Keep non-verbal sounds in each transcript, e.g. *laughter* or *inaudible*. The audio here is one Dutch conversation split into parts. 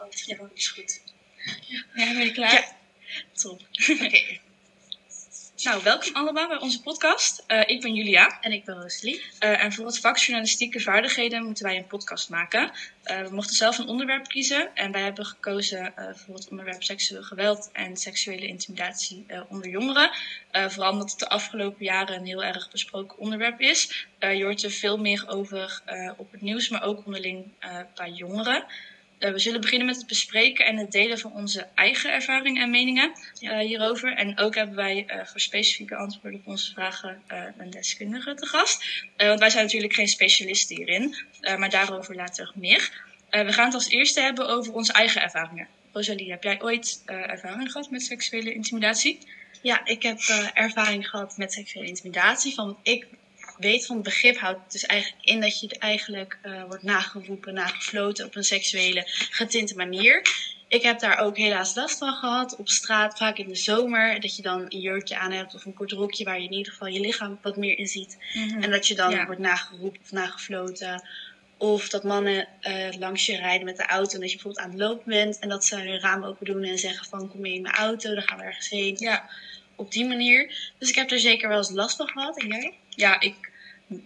wat. Is goed. Ja, ben je klaar? Ja. Top. *laughs* Oké. Nou, welkom allemaal bij onze podcast. Uh, ik ben Julia. En ik ben Rosalie. Uh, en voor het vak journalistieke vaardigheden moeten wij een podcast maken. Uh, we mochten zelf een onderwerp kiezen. En wij hebben gekozen voor het onderwerp seksueel geweld en seksuele intimidatie onder jongeren. vooral omdat het de afgelopen jaren een heel erg besproken onderwerp is. je hoort er veel meer over op het nieuws, maar ook onderling bij jongeren. Uh, we zullen beginnen met het bespreken en het delen van onze eigen ervaringen en meningen uh, hierover. En ook hebben wij uh, voor specifieke antwoorden op onze vragen een deskundige te gast. want wij zijn natuurlijk geen specialisten hierin, maar daarover later meer. we gaan het als eerste hebben over onze eigen ervaringen. Rosalie, heb jij ooit ervaring gehad met seksuele intimidatie? Ja, ik heb ervaring gehad met seksuele intimidatie. Van, ik weet van het begrip houdt dus eigenlijk in dat je eigenlijk uh, wordt nageroepen, nagefloten op een seksuele getinte manier. Ik heb daar ook helaas last van gehad op straat, vaak in de zomer. Dat je dan een jurkje aan hebt of een kort rokje waar je in ieder geval je lichaam wat meer in ziet. Mm-hmm. En dat je dan ja. wordt nageroepen of nagefloten. Of dat mannen uh, langs je rijden met de auto en dat je bijvoorbeeld aan het lopen bent. En dat ze hun raam open doen en zeggen van kom mee in mijn auto, dan gaan we ergens heen. Ja. Op die manier. Dus ik heb er zeker wel eens last van gehad. En jij? Ja, ik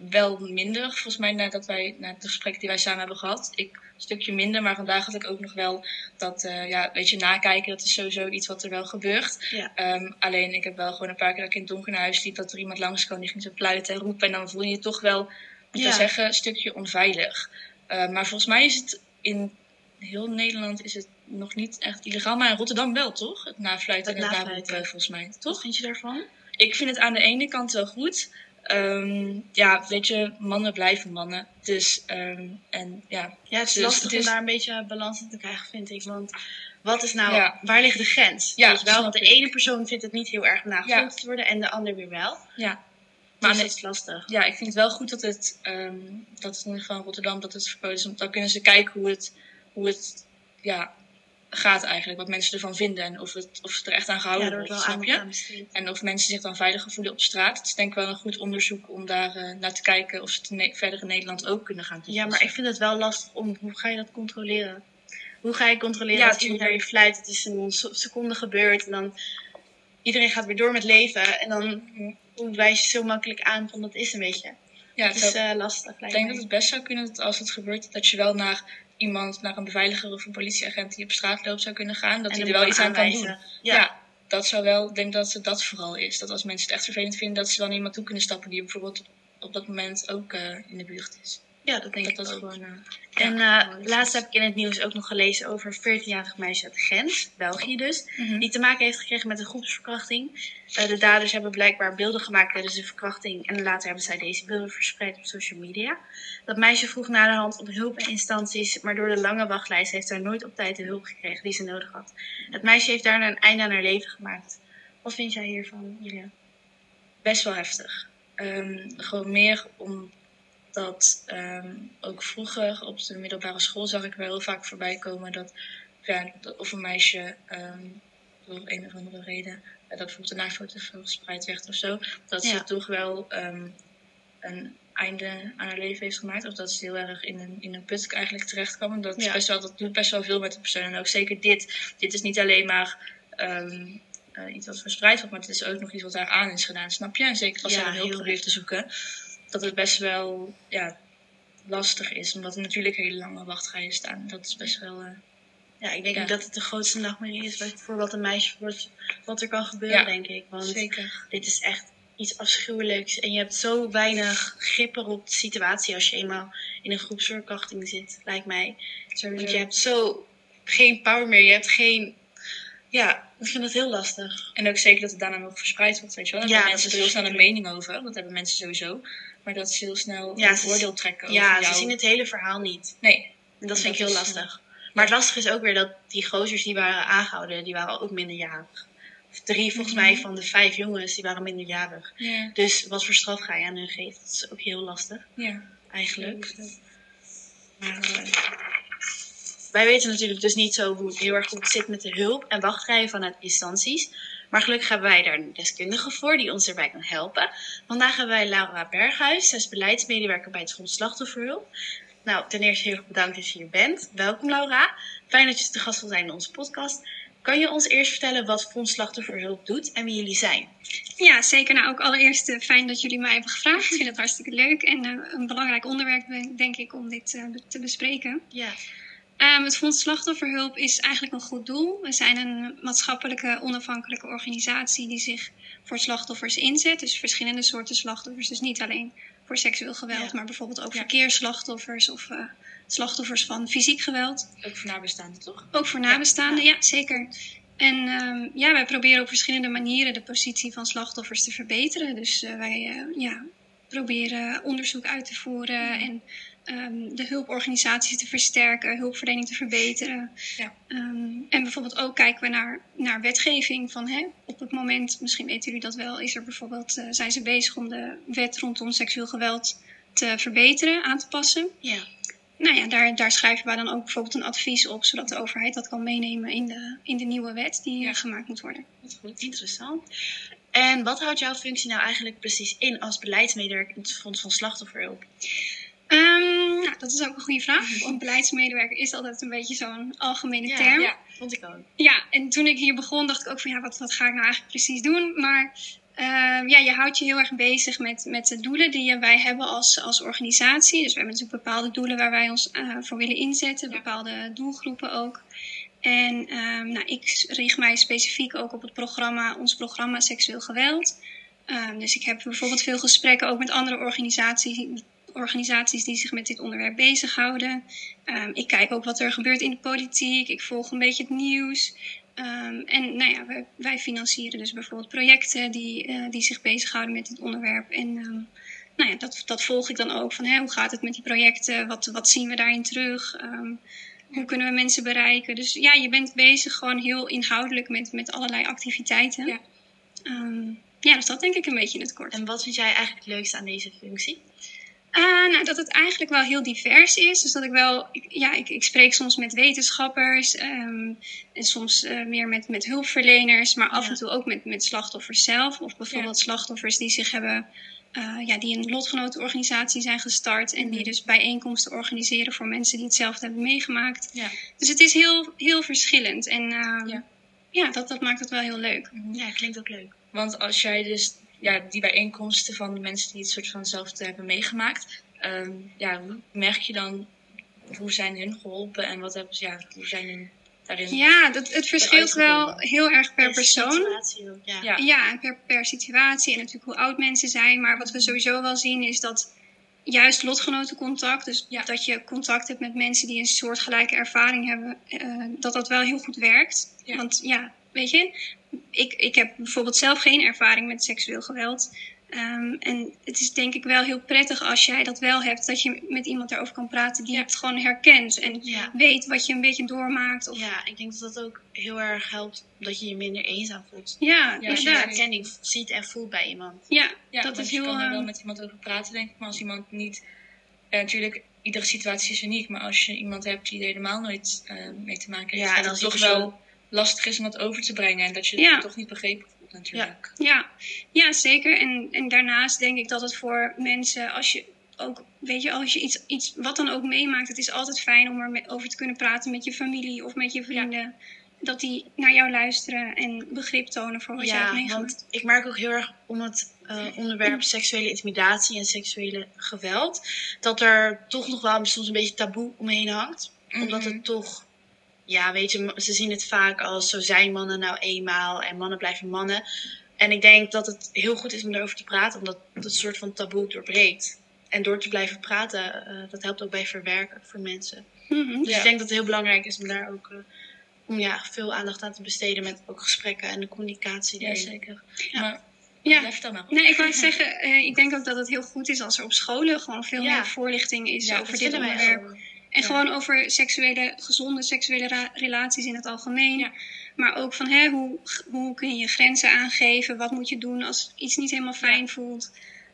wel minder. Volgens mij nadat wij, na het gesprek die wij samen hebben gehad. Ik een stukje minder, maar vandaag had ik ook nog wel dat, uh, ja, weet je, nakijken. Dat is sowieso iets wat er wel gebeurt. Ja. Um, alleen ik heb wel gewoon een paar keer dat ik in het donker naar huis liep, dat er iemand langs kwam die ging zo fluiten en roepen. En dan voel je je toch wel, moet ja. zeggen, een stukje onveilig. Uh, maar volgens mij is het in heel Nederland is het nog niet echt illegaal. Maar in Rotterdam wel, toch? Het nafluiten en het nafluiten, volgens mij. Toch? Wat vind je daarvan? Ik vind het aan de ene kant wel goed. Um, ja, weet je, mannen blijven mannen. Dus, um, en ja. Ja, het is dus, lastig om daar een beetje balans in te krijgen, vind ik. Want wat is nou, ja. waar ligt de grens? Ja, weet je wel, want de ene persoon vindt het niet heel erg nagevuld ja. te worden en de ander weer wel. Ja. Maar dus het is lastig. Ja, ik vind het wel goed dat het, um, dat het in ieder geval in Rotterdam, dat het verboden is. Want dan kunnen ze kijken hoe het, hoe het, ja, gaat eigenlijk. Wat mensen ervan vinden en of het, of het er echt aan gehouden ja, wordt, snap je? En of mensen zich dan veiliger voelen op straat. Het is denk ik wel een goed onderzoek om daar uh, naar te kijken of ze het verder in Nederland ook kunnen gaan. Ja, maar ik vind het wel lastig om, hoe ga je dat controleren? Hoe ga je controleren ja, als iemand naar je fluit, het is in een seconde gebeurd en dan iedereen gaat weer door met leven en dan hoe wijs je zo makkelijk aan van dat is een beetje. Ja, het is uh, lastig. Ik denk dat het best zou kunnen dat als het gebeurt, dat je wel naar iemand naar een beveiliger of een politieagent die op straat loopt zou kunnen gaan, dat hij er wel iets aan kan doen. Ja. ja. dat zou wel, ik denk dat het dat vooral is. Dat als mensen het echt vervelend vinden, dat ze dan iemand toe kunnen stappen die bijvoorbeeld op dat moment ook uh, in de buurt is. Ja, dat denk dat ik dat ook. Gewoon, uh, en uh, laatst heb ik in het nieuws ook nog gelezen over een 14-jarig meisje uit Gent, België dus, mm -hmm. die te maken heeft gekregen met een groepsverkrachting. Uh, de daders hebben blijkbaar beelden gemaakt tijdens de verkrachting en later hebben zij deze beelden verspreid op social media. Dat meisje vroeg naar de hand om hulp en instanties, maar door de lange wachtlijst heeft zij nooit op tijd de hulp gekregen die ze nodig had. Het meisje heeft daarna een einde aan haar leven gemaakt. Wat vind jij hiervan, Julia? Best wel heftig. Um, gewoon meer om dat um, ook vroeger op de middelbare school zag ik wel heel vaak voorbij komen dat, ja, of een meisje um, door een of andere reden, dat bijvoorbeeld een naaktfoto verspreid werd of zo, dat ja. ze toch wel um, een einde aan haar leven heeft gemaakt. Of dat ze heel erg in een, in een put eigenlijk terecht kwam. Dat, ja. best wel, dat doet best wel veel met de persoon. En ook zeker dit. Dit is niet alleen maar um, uh, iets wat verspreid wordt, maar het is ook nog iets wat daar aan is gedaan. Snap je? En zeker als ja, ze hulp probeert te zoeken dat het best wel ja, lastig is. Omdat er natuurlijk hele lange wachtrijen staan. Dat is best wel... Uh, ja, ik denk ja. dat het de grootste nachtmerrie is voor wat een meisje wordt, wat er kan gebeuren, ja, denk ik. Want zeker. dit is echt iets afschuwelijks. En je hebt zo weinig grip op de situatie als je eenmaal in een groepsverkrachting zit, lijkt mij. Sowieso. Want je hebt zo geen power meer. Je hebt geen ja, ik vind het heel lastig. En ook zeker dat het daarna nog verspreid wordt, weet je wel. En ja, mensen er heel snel een mening over. Dat hebben mensen sowieso. Maar dat ze heel snel ja, een voordeel trekken ja, over Ja, ze zien het hele verhaal niet. Nee. En dat en vind dat ik heel lastig. Maar het lastige is ook weer dat die gozers die waren aangehouden, die waren ook minderjarig. Drie volgens mm -hmm. mij van de vijf jongens, die waren minderjarig. Ja. Dus wat voor straf ga je aan hun geven? Dat is ook heel lastig. Ja. Eigenlijk. Maar, uh, wij weten natuurlijk dus niet zo hoe, heel erg hoe het zit met de hulp en wachtrijen vanuit instanties. Maar gelukkig hebben wij daar een deskundige voor die ons erbij kan helpen. Vandaag hebben wij Laura Berghuis. Zij is beleidsmedewerker bij het Fonds Slachtofferhulp. Nou, ten eerste heel erg bedankt dat je hier bent. Welkom Laura. Fijn dat je te gast wil zijn in onze podcast. Kan je ons eerst vertellen wat Fonds Slachtofferhulp doet en wie jullie zijn? Ja, zeker. Nou, ook allereerst uh, fijn dat jullie mij hebben gevraagd. Ik vind het hartstikke leuk en uh, een belangrijk onderwerp, denk ik, om dit uh, te bespreken. Ja. Um, het Fonds Slachtofferhulp is eigenlijk een goed doel. We zijn een maatschappelijke onafhankelijke organisatie die zich voor slachtoffers inzet. Dus verschillende soorten slachtoffers. Dus niet alleen voor seksueel geweld, ja. maar bijvoorbeeld ook ja. verkeersslachtoffers of uh, slachtoffers van fysiek geweld. Ook voor nabestaanden, toch? Ook voor nabestaanden, ja, ja zeker. En um, ja, wij proberen op verschillende manieren de positie van slachtoffers te verbeteren. Dus uh, wij uh, ja, proberen onderzoek uit te voeren en um, de hulporganisaties te versterken, hulpverlening te verbeteren. Ja. Um, en bijvoorbeeld ook kijken we naar, naar wetgeving. Van, hè, op het moment, misschien weten jullie dat wel, is er bijvoorbeeld, uh, zijn ze bezig om de wet rondom seksueel geweld te verbeteren, aan te passen. Ja. Nou ja, daar, daar schrijven wij dan ook bijvoorbeeld een advies op, zodat de overheid dat kan meenemen in de, in de nieuwe wet die ja. gemaakt moet worden. Dat goed, interessant. En wat houdt jouw functie nou eigenlijk precies in als beleidsmedewerker in het Fonds van Slachtofferhulp? Um, dat is ook een goede vraag. *laughs* Want beleidsmedewerker is altijd een beetje zo'n algemene ja, term. Ja, vond ik ook. Ja, en toen ik hier begon dacht ik ook van ja, wat, wat ga ik nou eigenlijk precies doen? Maar uh, ja, je houdt je heel erg bezig met, met de doelen die wij hebben als, als organisatie. Dus we hebben natuurlijk bepaalde doelen waar wij ons uh, voor willen inzetten. Ja. Bepaalde doelgroepen ook. En um, nou, ik richt mij specifiek ook op het programma, ons programma Seksueel Geweld. Um, dus ik heb bijvoorbeeld veel gesprekken ook met andere organisaties organisaties die zich met dit onderwerp bezighouden. Um, ik kijk ook wat er gebeurt in de politiek. Ik volg een beetje het nieuws. Um, en nou ja, wij, wij, financieren dus bijvoorbeeld projecten die, uh, die zich bezighouden met dit onderwerp. En um, nou ja, dat, dat volg ik dan ook. Van, hè, hoe gaat het met die projecten? Wat, wat zien we daarin terug? hoe kunnen we mensen bereiken? Dus ja, je bent bezig gewoon heel inhoudelijk met, met allerlei activiteiten. Ja. ja, dus dat denk ik een beetje in het kort. En wat vind jij eigenlijk het leukste aan deze functie? Uh, nou, dat het eigenlijk wel heel divers is. Dus dat ik wel, ik, ja, ik, ik spreek soms met wetenschappers um, en soms uh, meer met, met hulpverleners, maar af Ja. en toe ook met, met slachtoffers zelf. Of bijvoorbeeld slachtoffers die zich hebben, uh, ja, die een lotgenotenorganisatie zijn gestart en die Mhm. dus bijeenkomsten organiseren voor mensen die hetzelfde hebben meegemaakt. Ja. Dus het is heel, heel verschillend en uh, Ja. ja, dat, dat maakt het wel heel leuk. Ja, klinkt ook leuk. Want als jij dus ja, die bijeenkomsten van de mensen die het soort van hetzelfde hebben meegemaakt, um, ja, hoe merk je dan hoe zijn hun geholpen en wat hebben ze, ja, hoe zijn hun daarin? Ja, dat, het verschilt wel heel erg per persoon. situatie ook, ja. Ja. Per, per situatie en natuurlijk hoe oud mensen zijn. Maar wat we sowieso wel zien is dat juist lotgenotencontact, dus Ja. dat je contact hebt met mensen die een soortgelijke ervaring hebben, eh, dat dat wel heel goed werkt. Ja. Want ja, weet je, ik, ik heb bijvoorbeeld zelf geen ervaring met seksueel geweld. Um, en het is denk ik wel heel prettig als jij dat wel hebt, dat je met iemand daarover kan praten die Ja. het gewoon herkent en Ja. weet wat je een beetje doormaakt. Of, Ja, ik denk dat dat ook heel erg helpt dat je je minder eenzaam voelt. ja, Ja, Als je herkenning ziet en voelt bij iemand. Ja, Ja, dat want is je heel. kan er wel eh, met iemand over praten, denk ik. Maar als iemand niet... Ja, natuurlijk, iedere situatie is uniek. Maar als je iemand hebt die er helemaal nooit uh, mee te maken heeft... Ja, en als het toch persoon- wel lastig is om dat over te brengen. En dat je Ja. het toch niet begrepen voelt, natuurlijk. Ja, ja zeker. En, en daarnaast denk ik dat het voor mensen, als je ook, weet je, als je iets, iets wat dan ook meemaakt, het is altijd fijn om er met- over te kunnen praten met je familie of met je vrienden. Dat die naar jou luisteren en begrip tonen voor wat jij hebt Ja, meegemaakt. want ik merk ook heel erg om het uh, onderwerp *clears throat* seksuele intimidatie en seksuele geweld, dat er toch nog wel soms een beetje taboe omheen hangt. Omdat Mhm. het toch, ja, weet je, ze zien het vaak als zo zijn mannen nou eenmaal en mannen blijven mannen. En ik denk dat het heel goed is om daarover te praten, omdat het soort van taboe doorbreekt. En door te blijven praten, uh, dat helpt ook bij verwerken voor mensen. Mhm. Dus Ja. ik denk dat het heel belangrijk is om daar ook uh, om, ja, veel aandacht aan te besteden met ook gesprekken en de communicatie. Ja, zeker. Ja. Maar Ja. blijf dan maar. Nee, ik wou *laughs* zeggen, uh, ik denk ook dat het heel goed is als er op scholen gewoon veel Ja. meer voorlichting is Ja, over dit onderwerp. En Ja. gewoon over seksuele, gezonde seksuele relaties in het algemeen. Ja. Maar ook van hè, hoe, hoe kun je je grenzen aangeven? Wat moet je doen als iets niet helemaal fijn voelt?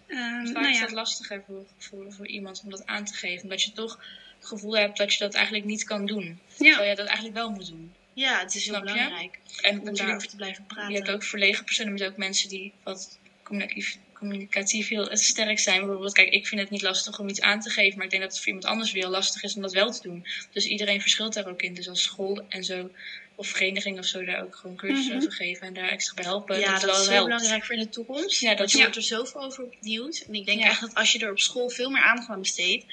Um, Vaak nou is ja. dat lastiger voor, voor, voor iemand om dat aan te geven. Omdat je toch het gevoel hebt dat je dat eigenlijk niet kan doen. Terwijl ja, je dat eigenlijk wel moet doen. Ja, het is heel Snap je? belangrijk En om daarover te blijven je praten. hebt ook verlegen personen, maar ook mensen die wat communicatief, communicatief heel sterk zijn. Bijvoorbeeld, kijk, ik vind het niet lastig om iets aan te geven, maar ik denk dat het voor iemand anders weer lastig is om dat wel te doen. Dus iedereen verschilt daar ook in. Dus als school en zo, of vereniging of zo, daar ook gewoon cursussen over geven en daar extra bij helpen. Ja, dat, dat, wel is helpt. belangrijk voor in de toekomst. Ja, dat je ja. wordt er zoveel over opnieuwd. En ik denk Ja. echt dat als je er op school veel meer aandacht aan besteedt,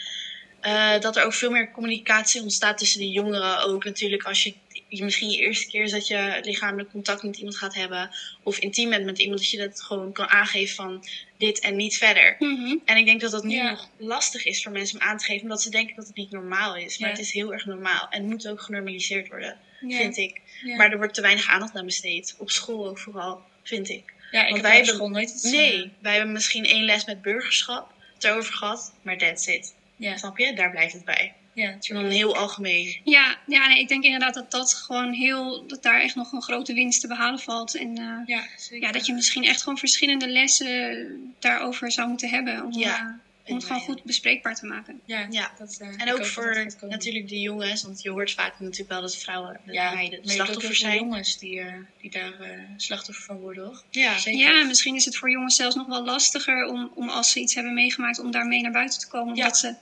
eh, dat er ook veel meer communicatie ontstaat tussen de jongeren. Ook natuurlijk als je, je misschien je eerste keer is dat je lichamelijk contact met iemand gaat hebben, of intiem bent met iemand, dat je dat gewoon kan aangeven van dit en niet verder. Mhm. En ik denk dat dat nu Ja. nog lastig is voor mensen om aan te geven, omdat ze denken dat het niet normaal is. Maar Ja. het is heel erg normaal en moet ook genormaliseerd worden, Ja. vind ik. Maar er wordt te weinig aandacht aan besteed. Op school ook vooral, vind ik. ja, ik want heb wij hebben- school nooit iets... Nee, wij hebben misschien één les met burgerschap het erover gehad, maar that's it. Ja, Snap je? Daar blijft het bij. ja, natuurlijk. dan heel algemeen. Ja, ja nee, ik denk inderdaad dat dat gewoon heel, dat daar echt nog een grote winst te behalen valt. En eh, Ja, ja, dat je misschien echt gewoon verschillende lessen daarover zou moeten hebben. Om, Ja, eh, om het gewoon goed bespreekbaar te maken. Ja, Ja. dat, eh, En ook voor dat natuurlijk de jongens, want je hoort vaak natuurlijk wel dat vrouwen, de ja, meiden, slachtoffers zijn. jongens die, eh, die daar eh, slachtoffer van worden, toch? Ja, Zeker. Ja, misschien is het voor jongens zelfs nog wel lastiger om, om als ze iets hebben meegemaakt, om daarmee naar buiten te komen. Ja. Omdat ze,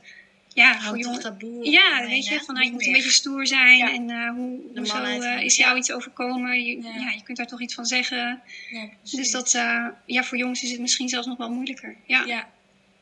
ja, voor jongens. taboe. Ja, weet je, hè? van nou, je moet een beetje stoer zijn Ja. en eh, hoe, hoezo eh, is jou ja. iets overkomen? Je, Ja. ja. je kunt daar toch iets van zeggen. Ja, Dus dat, eh, ja, voor jongens is het misschien zelfs nog wel moeilijker. Ja,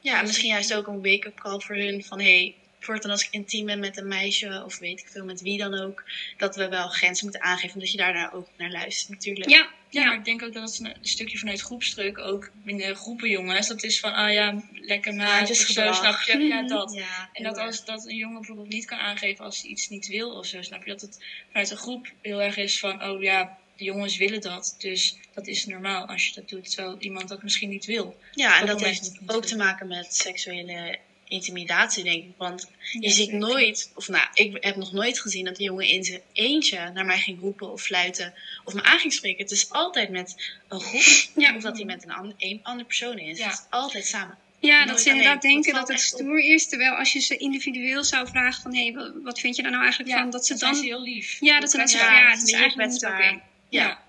Ja, Ja, en misschien juist ook een wake-up call voor hun van hé, hey, voortaan als ik intiem ben met een meisje of weet ik veel met wie dan ook, dat we wel grenzen moeten aangeven, omdat je daarna ook naar luistert natuurlijk. ja, Ja, ja. maar ik denk ook dat het een, stukje vanuit groepsdruk, ook binnen groepen jongens, dat is van, ah ja, lekker of Maatjesgedrag. zo, snap je? Ja, *laughs* dat. Ja, En dat als dat een jongen bijvoorbeeld niet kan aangeven als hij iets niet wil of zo, snap je? Dat het vanuit een groep heel erg is van, oh ja, de jongens willen dat, dus dat is normaal als je dat doet, terwijl iemand dat misschien niet wil. Ja, en dat heeft ook wil. te maken met seksuele intimidatie, denk ik. Want je Ja, ziet zeker. nooit, of nou, ik heb nog nooit gezien dat een jongen in zijn eentje naar mij ging roepen of fluiten of me aan ging spreken. Het is altijd met een groep, *laughs* Ja. of dat hij met een, ander, een andere persoon is. Ja. Het is altijd samen. Ja, Nooit dat ze inderdaad Dat denken dat het op. stoer is. Terwijl als je ze individueel zou vragen van... hé, hey, wat vind je daar nou eigenlijk Ja, van? Dat ze dan zijn dan... ze heel lief. Ja, dat ze dan Ja, zeggen, ja, het is eigenlijk niet oké. Ja. Ja.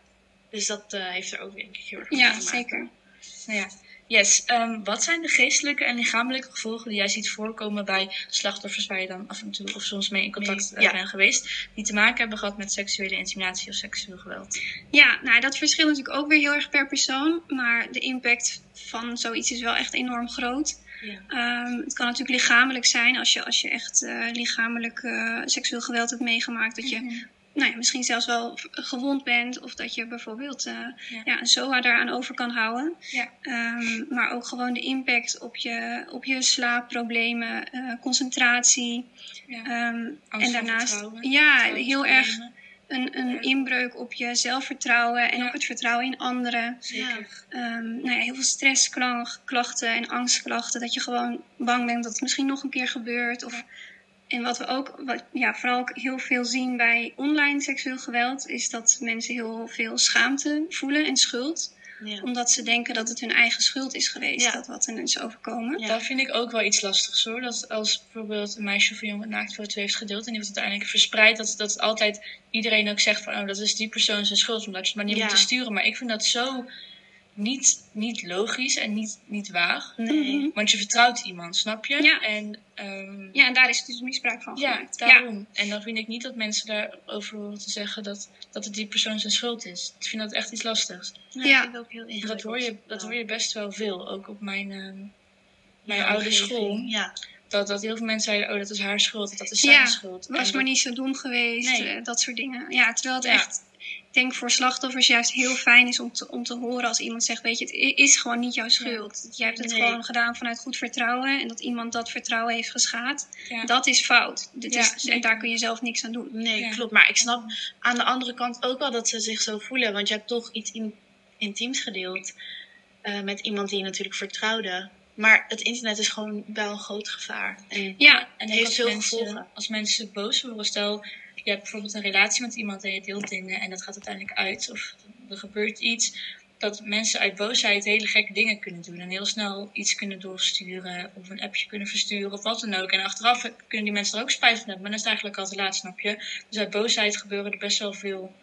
Dus dat eh, heeft er ook denk ik heel erg mee Ja, te maken. zeker. Nou ja. Yes, ehm, wat zijn de geestelijke en lichamelijke gevolgen die jij ziet voorkomen bij slachtoffers waar je dan af en toe of soms mee in contact Nee, eh, ja. bent geweest, die te maken hebben gehad met seksuele intimidatie of seksueel geweld? Ja, nou, dat verschilt natuurlijk ook weer heel erg per persoon. Maar de impact van zoiets is wel echt enorm groot. Ja. Ehm, het kan natuurlijk lichamelijk zijn als je, als je echt eh, lichamelijk seksueel geweld hebt meegemaakt. Dat je Mhm. Nou ja, misschien zelfs wel gewond bent. Of dat je bijvoorbeeld eh, Ja. ja. een SOA daaraan over kan houden. Ja. Ehm, maar ook gewoon de impact op je, op je slaapproblemen, eh, concentratie. Ja. Ehm, en daarnaast ja, heel erg een, een inbreuk op je zelfvertrouwen en ook het vertrouwen in anderen. Zeker. Ehm, nou ja, heel veel stressklachten en angstklachten. Dat je gewoon bang bent dat het misschien nog een keer gebeurt. Of, en wat we ook wat, ja, vooral ook heel veel zien bij online seksueel geweld, is dat mensen heel veel schaamte voelen en schuld. Ja. Omdat ze denken dat het hun eigen schuld is geweest, Ja. dat wat hen is overkomen. Ja. Dat vind ik ook wel iets lastigs hoor. Dat als bijvoorbeeld een meisje of een jongen naaktfoto heeft gedeeld en die wordt uiteindelijk verspreid, dat, dat altijd iedereen ook zegt van oh, dat is die persoon zijn schuld, omdat je het maar niet Ja. moet te sturen. Maar ik vind dat zo niet, niet logisch en niet, niet waar. Nee. Mhm. Want je vertrouwt iemand, snap je? Ja. En ehm, Ja, en daar is dus misbruik van ja, gemaakt. Ja, daarom. En dan vind ik niet dat mensen daarover horen te zeggen dat, dat het die persoon zijn schuld is. Ik vind dat echt iets lastigs. Ja, Ja. vind ik ook heel Dat ingewikkeld. hoor je, dat hoor je best wel veel, ook op mijn, ehm, mijn Ja, oude school. Ja. Dat, dat heel veel mensen zeiden, oh dat is haar schuld, dat is zijn Ja, schuld. was En maar dat- niet zo dom geweest, Nee. eh, dat soort dingen. Ja, terwijl het Ja. echt, denk voor slachtoffers juist heel fijn is om te, om te horen als iemand zegt, weet je, het is gewoon niet jouw schuld. Jij hebt het Nee. gewoon gedaan vanuit goed vertrouwen en dat iemand dat vertrouwen heeft geschaad, Ja. dat is fout. Dit Ja, is, en daar kun je zelf niks aan doen. Nee, Ja. klopt. Maar ik snap aan de andere kant ook wel dat ze zich zo voelen. Want je hebt toch iets in, intiems gedeeld eh, met iemand die je natuurlijk vertrouwde. Maar het internet is gewoon wel een groot gevaar. En Ja, En heeft veel mensen, gevolgen. Als mensen boos worden, stel je hebt bijvoorbeeld een relatie met iemand en je deelt dingen en dat gaat uiteindelijk uit of er gebeurt iets, dat mensen uit boosheid hele gekke dingen kunnen doen en heel snel iets kunnen doorsturen of een appje kunnen versturen of wat dan ook. En achteraf kunnen die mensen er ook spijt van hebben, maar dan is eigenlijk al te laat, snap je? Dus uit boosheid gebeuren er best wel veel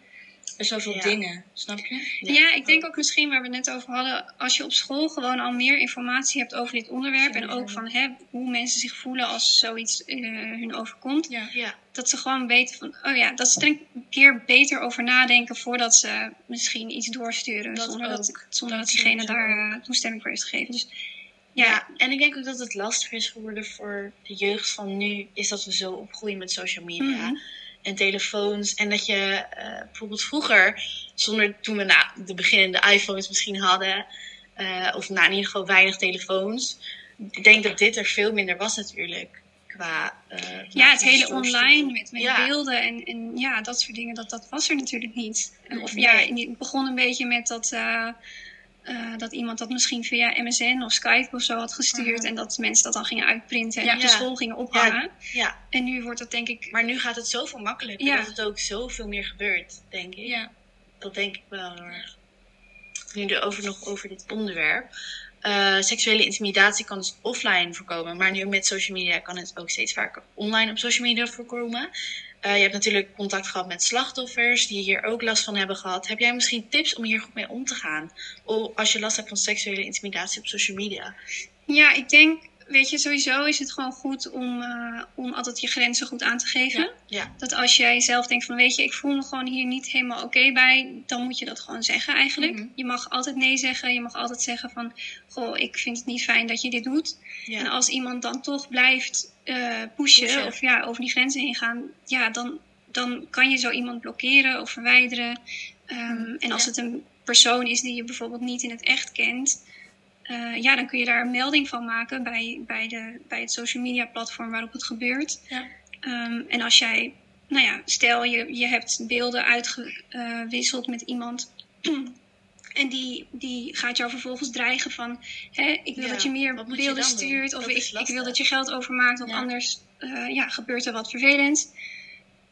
Er zijn zoveel Ja. dingen, snap je? Ja. ik denk ook misschien waar we het net over hadden, als je op school gewoon al meer informatie hebt over dit onderwerp en ook van hè, hoe mensen zich voelen als zoiets eh, hun overkomt, Ja. Ja, dat ze gewoon weten van, oh ja, dat ze er een keer beter over nadenken voordat ze misschien iets doorsturen, Dat zonder, dat, zonder dat, Dat diegene daar eh, toestemming voor heeft gegeven. Dus ja, Ja, en ik denk ook dat het lastiger is geworden voor de jeugd van nu, is dat we zo opgroeien met social media Mhm. en telefoons. En dat je eh, bijvoorbeeld vroeger, zonder toen we nou, de beginnende iPhones misschien hadden, eh, of nou in ieder geval weinig telefoons. Ik denk dat dit er veel minder was natuurlijk. Qua, eh, ja, het nou, hele doorsturen. online met, met Ja. beelden en, en ja, dat soort dingen, dat, dat was er natuurlijk niet. Of Nee. ja, het begon een beetje met dat, eh, eh, dat iemand dat misschien via MSN of Skype of zo had gestuurd. Mhm. En dat mensen dat dan gingen uitprinten en Ja. op de school gingen ophangen. Ja, En nu wordt dat denk ik... maar nu gaat het zoveel makkelijker dat het ook zoveel meer gebeurt, denk ik. Ja. Dat denk ik wel heel erg. Nu erover nog over dit onderwerp. Eh, seksuele intimidatie kan dus offline voorkomen, maar nu met social media kan het ook steeds vaker online op social media voorkomen. Eh, je hebt natuurlijk contact gehad met slachtoffers die hier ook last van hebben gehad. Heb jij misschien tips om hier goed mee om te gaan? Of als je last hebt van seksuele intimidatie op social media? Ja, ik denk, weet je, sowieso is het gewoon goed om, eh, om altijd je grenzen goed aan te geven. Ja. Dat als jij zelf denkt van, weet je, ik voel me gewoon hier niet helemaal oké bij, dan moet je dat gewoon zeggen eigenlijk. Mhm. Je mag altijd nee zeggen. Je mag altijd zeggen van, goh, ik vind het niet fijn dat je dit doet. En als iemand dan toch blijft eh, pushen, Pushen. of ja, over die grenzen heen gaan, ja, dan, dan kan je zo iemand blokkeren of verwijderen. Ehm, en als het een persoon is die je bijvoorbeeld niet in het echt kent, eh, ja, dan kun je daar een melding van maken bij, bij, de, bij het social media platform waarop het gebeurt. Ja. Ehm, en als jij, nou ja, stel je, je hebt beelden uitgewisseld met iemand. *clears throat* En die, die gaat jou vervolgens dreigen van, hè, ik wil Ja, dat je meer je beelden stuurt. Of ik, ik wil dat je geld overmaakt, want Ja. anders eh, ja, gebeurt er wat vervelends.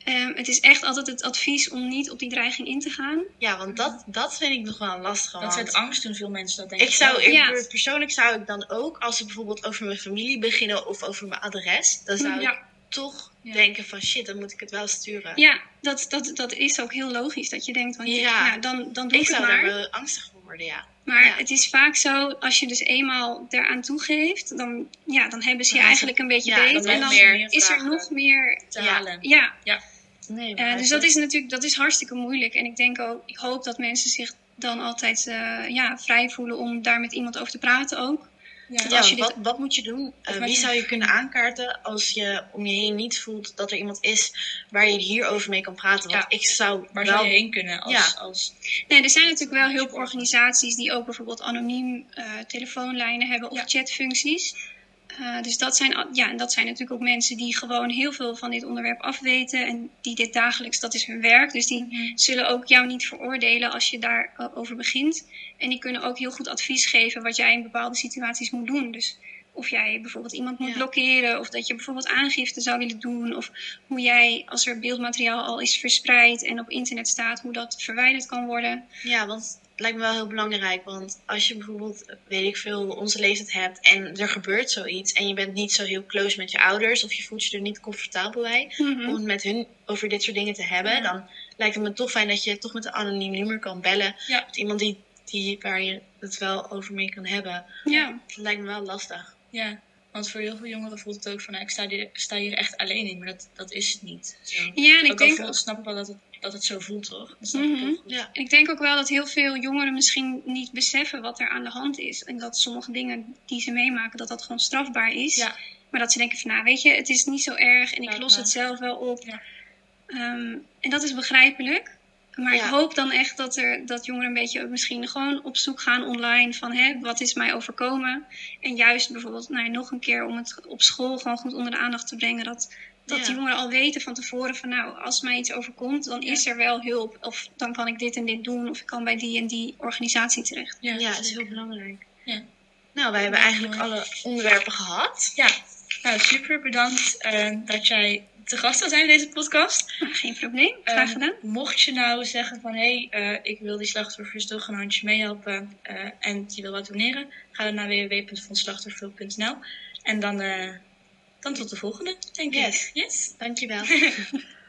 Ehm, het is echt altijd het advies om niet op die dreiging in te gaan. ja want dat, dat vind ik nog wel een lastige. Dat want- zet angst doen veel mensen dat denk Ik zou, ik, Ja. persoonlijk zou ik dan ook, als ze bijvoorbeeld over mijn familie beginnen of over mijn adres, dan zou ik toch Ja. denken van shit, dan moet ik het wel sturen. Ja, dat, dat, dat is ook heel logisch. Dat je denkt, van, Ja. nou, dan, dan doe ik ik het zou daar maar. wel angstig voor worden, ja. Maar Ja. het is vaak zo, als je dus eenmaal daaraan toegeeft, dan, ja, dan hebben ze je eigenlijk een beetje ja, beet. En dan is er nog meer... te Ja. halen. Ja, Nee, eh, dus dat is natuurlijk dat is hartstikke moeilijk. En ik denk ook, ik hoop dat mensen zich dan altijd eh, ja, vrij voelen om daar met iemand over te praten ook. Ja. Ja, als je dit- wat, wat moet je doen? Eh, wie zou je kunnen aankaarten als je om je heen niet voelt dat er iemand is waar je hierover mee kan praten? Want Ja. ik zou Waar wel... zou je heen kunnen als... Ja. als Nee, er zijn natuurlijk wel hulporganisaties die ook bijvoorbeeld anoniem eh, telefoonlijnen hebben of Ja. chatfuncties. Eh, dus dat zijn, ja, en dat zijn natuurlijk ook mensen die gewoon heel veel van dit onderwerp afweten en die dit dagelijks, dat is hun werk. Dus die zullen ook jou niet veroordelen als je daarover over begint. En die kunnen ook heel goed advies geven wat jij in bepaalde situaties moet doen. Dus of jij bijvoorbeeld iemand moet Ja. blokkeren, of dat je bijvoorbeeld aangifte zou willen doen, of hoe jij, als er beeldmateriaal al is verspreid en op internet staat, hoe dat verwijderd kan worden. Ja, want lijkt me wel heel belangrijk. Want als je bijvoorbeeld, weet ik veel, onze leeftijd hebt en er gebeurt zoiets en je bent niet zo heel close met je ouders of je voelt je er niet comfortabel bij Mhm. om het met hun over dit soort dingen te hebben, Ja. dan lijkt het me toch fijn dat je toch met een anoniem nummer kan bellen. Ja. Met iemand die, die, waar je het wel over mee kan hebben. Ja, Dat lijkt me wel lastig. Ja, want voor heel veel jongeren voelt het ook van, nou, ik sta hier, sta hier echt alleen in, maar dat, dat is het niet. Zo. ja en ik ook denk, wel dat het, dat het zo voelt, toch? Dat snap ik Mhm. heel goed. Ja. ik denk ook wel dat heel veel jongeren misschien niet beseffen wat er aan de hand is. En dat sommige dingen die ze meemaken, dat dat gewoon strafbaar is. Ja. Maar dat ze denken van, nou weet je, het is niet zo erg en ik los het zelf wel op. Ja. Ehm, en dat is begrijpelijk. Maar Ja. ik hoop dan echt dat, er, dat jongeren een beetje ook misschien gewoon op zoek gaan online van hè, wat is mij overkomen. En juist bijvoorbeeld nou, nog een keer om het op school gewoon goed onder de aandacht te brengen. Dat, dat Ja. die jongeren al weten van tevoren van nou, als mij iets overkomt, dan is er wel hulp. Of dan kan ik dit en dit doen. Of ik kan bij die en die organisatie terecht. Ja, Ja, dat is heel belangrijk. Ja. Nou, wij hebben eigenlijk alle onderwerpen gehad. Ja, nou super bedankt eh, dat jij te gast wil zijn in deze podcast. *laughs* Geen probleem, graag Ehm, gedaan. Mocht je nou zeggen van hé, hey, eh, ik wil die slachtoffers toch een handje meehelpen eh, en je wil wat doneren, ga dan naar www.fondslachtofferhulp.nl en dan, eh, dan tot de volgende, denk Yes. ik. Yes? Dankjewel. *laughs*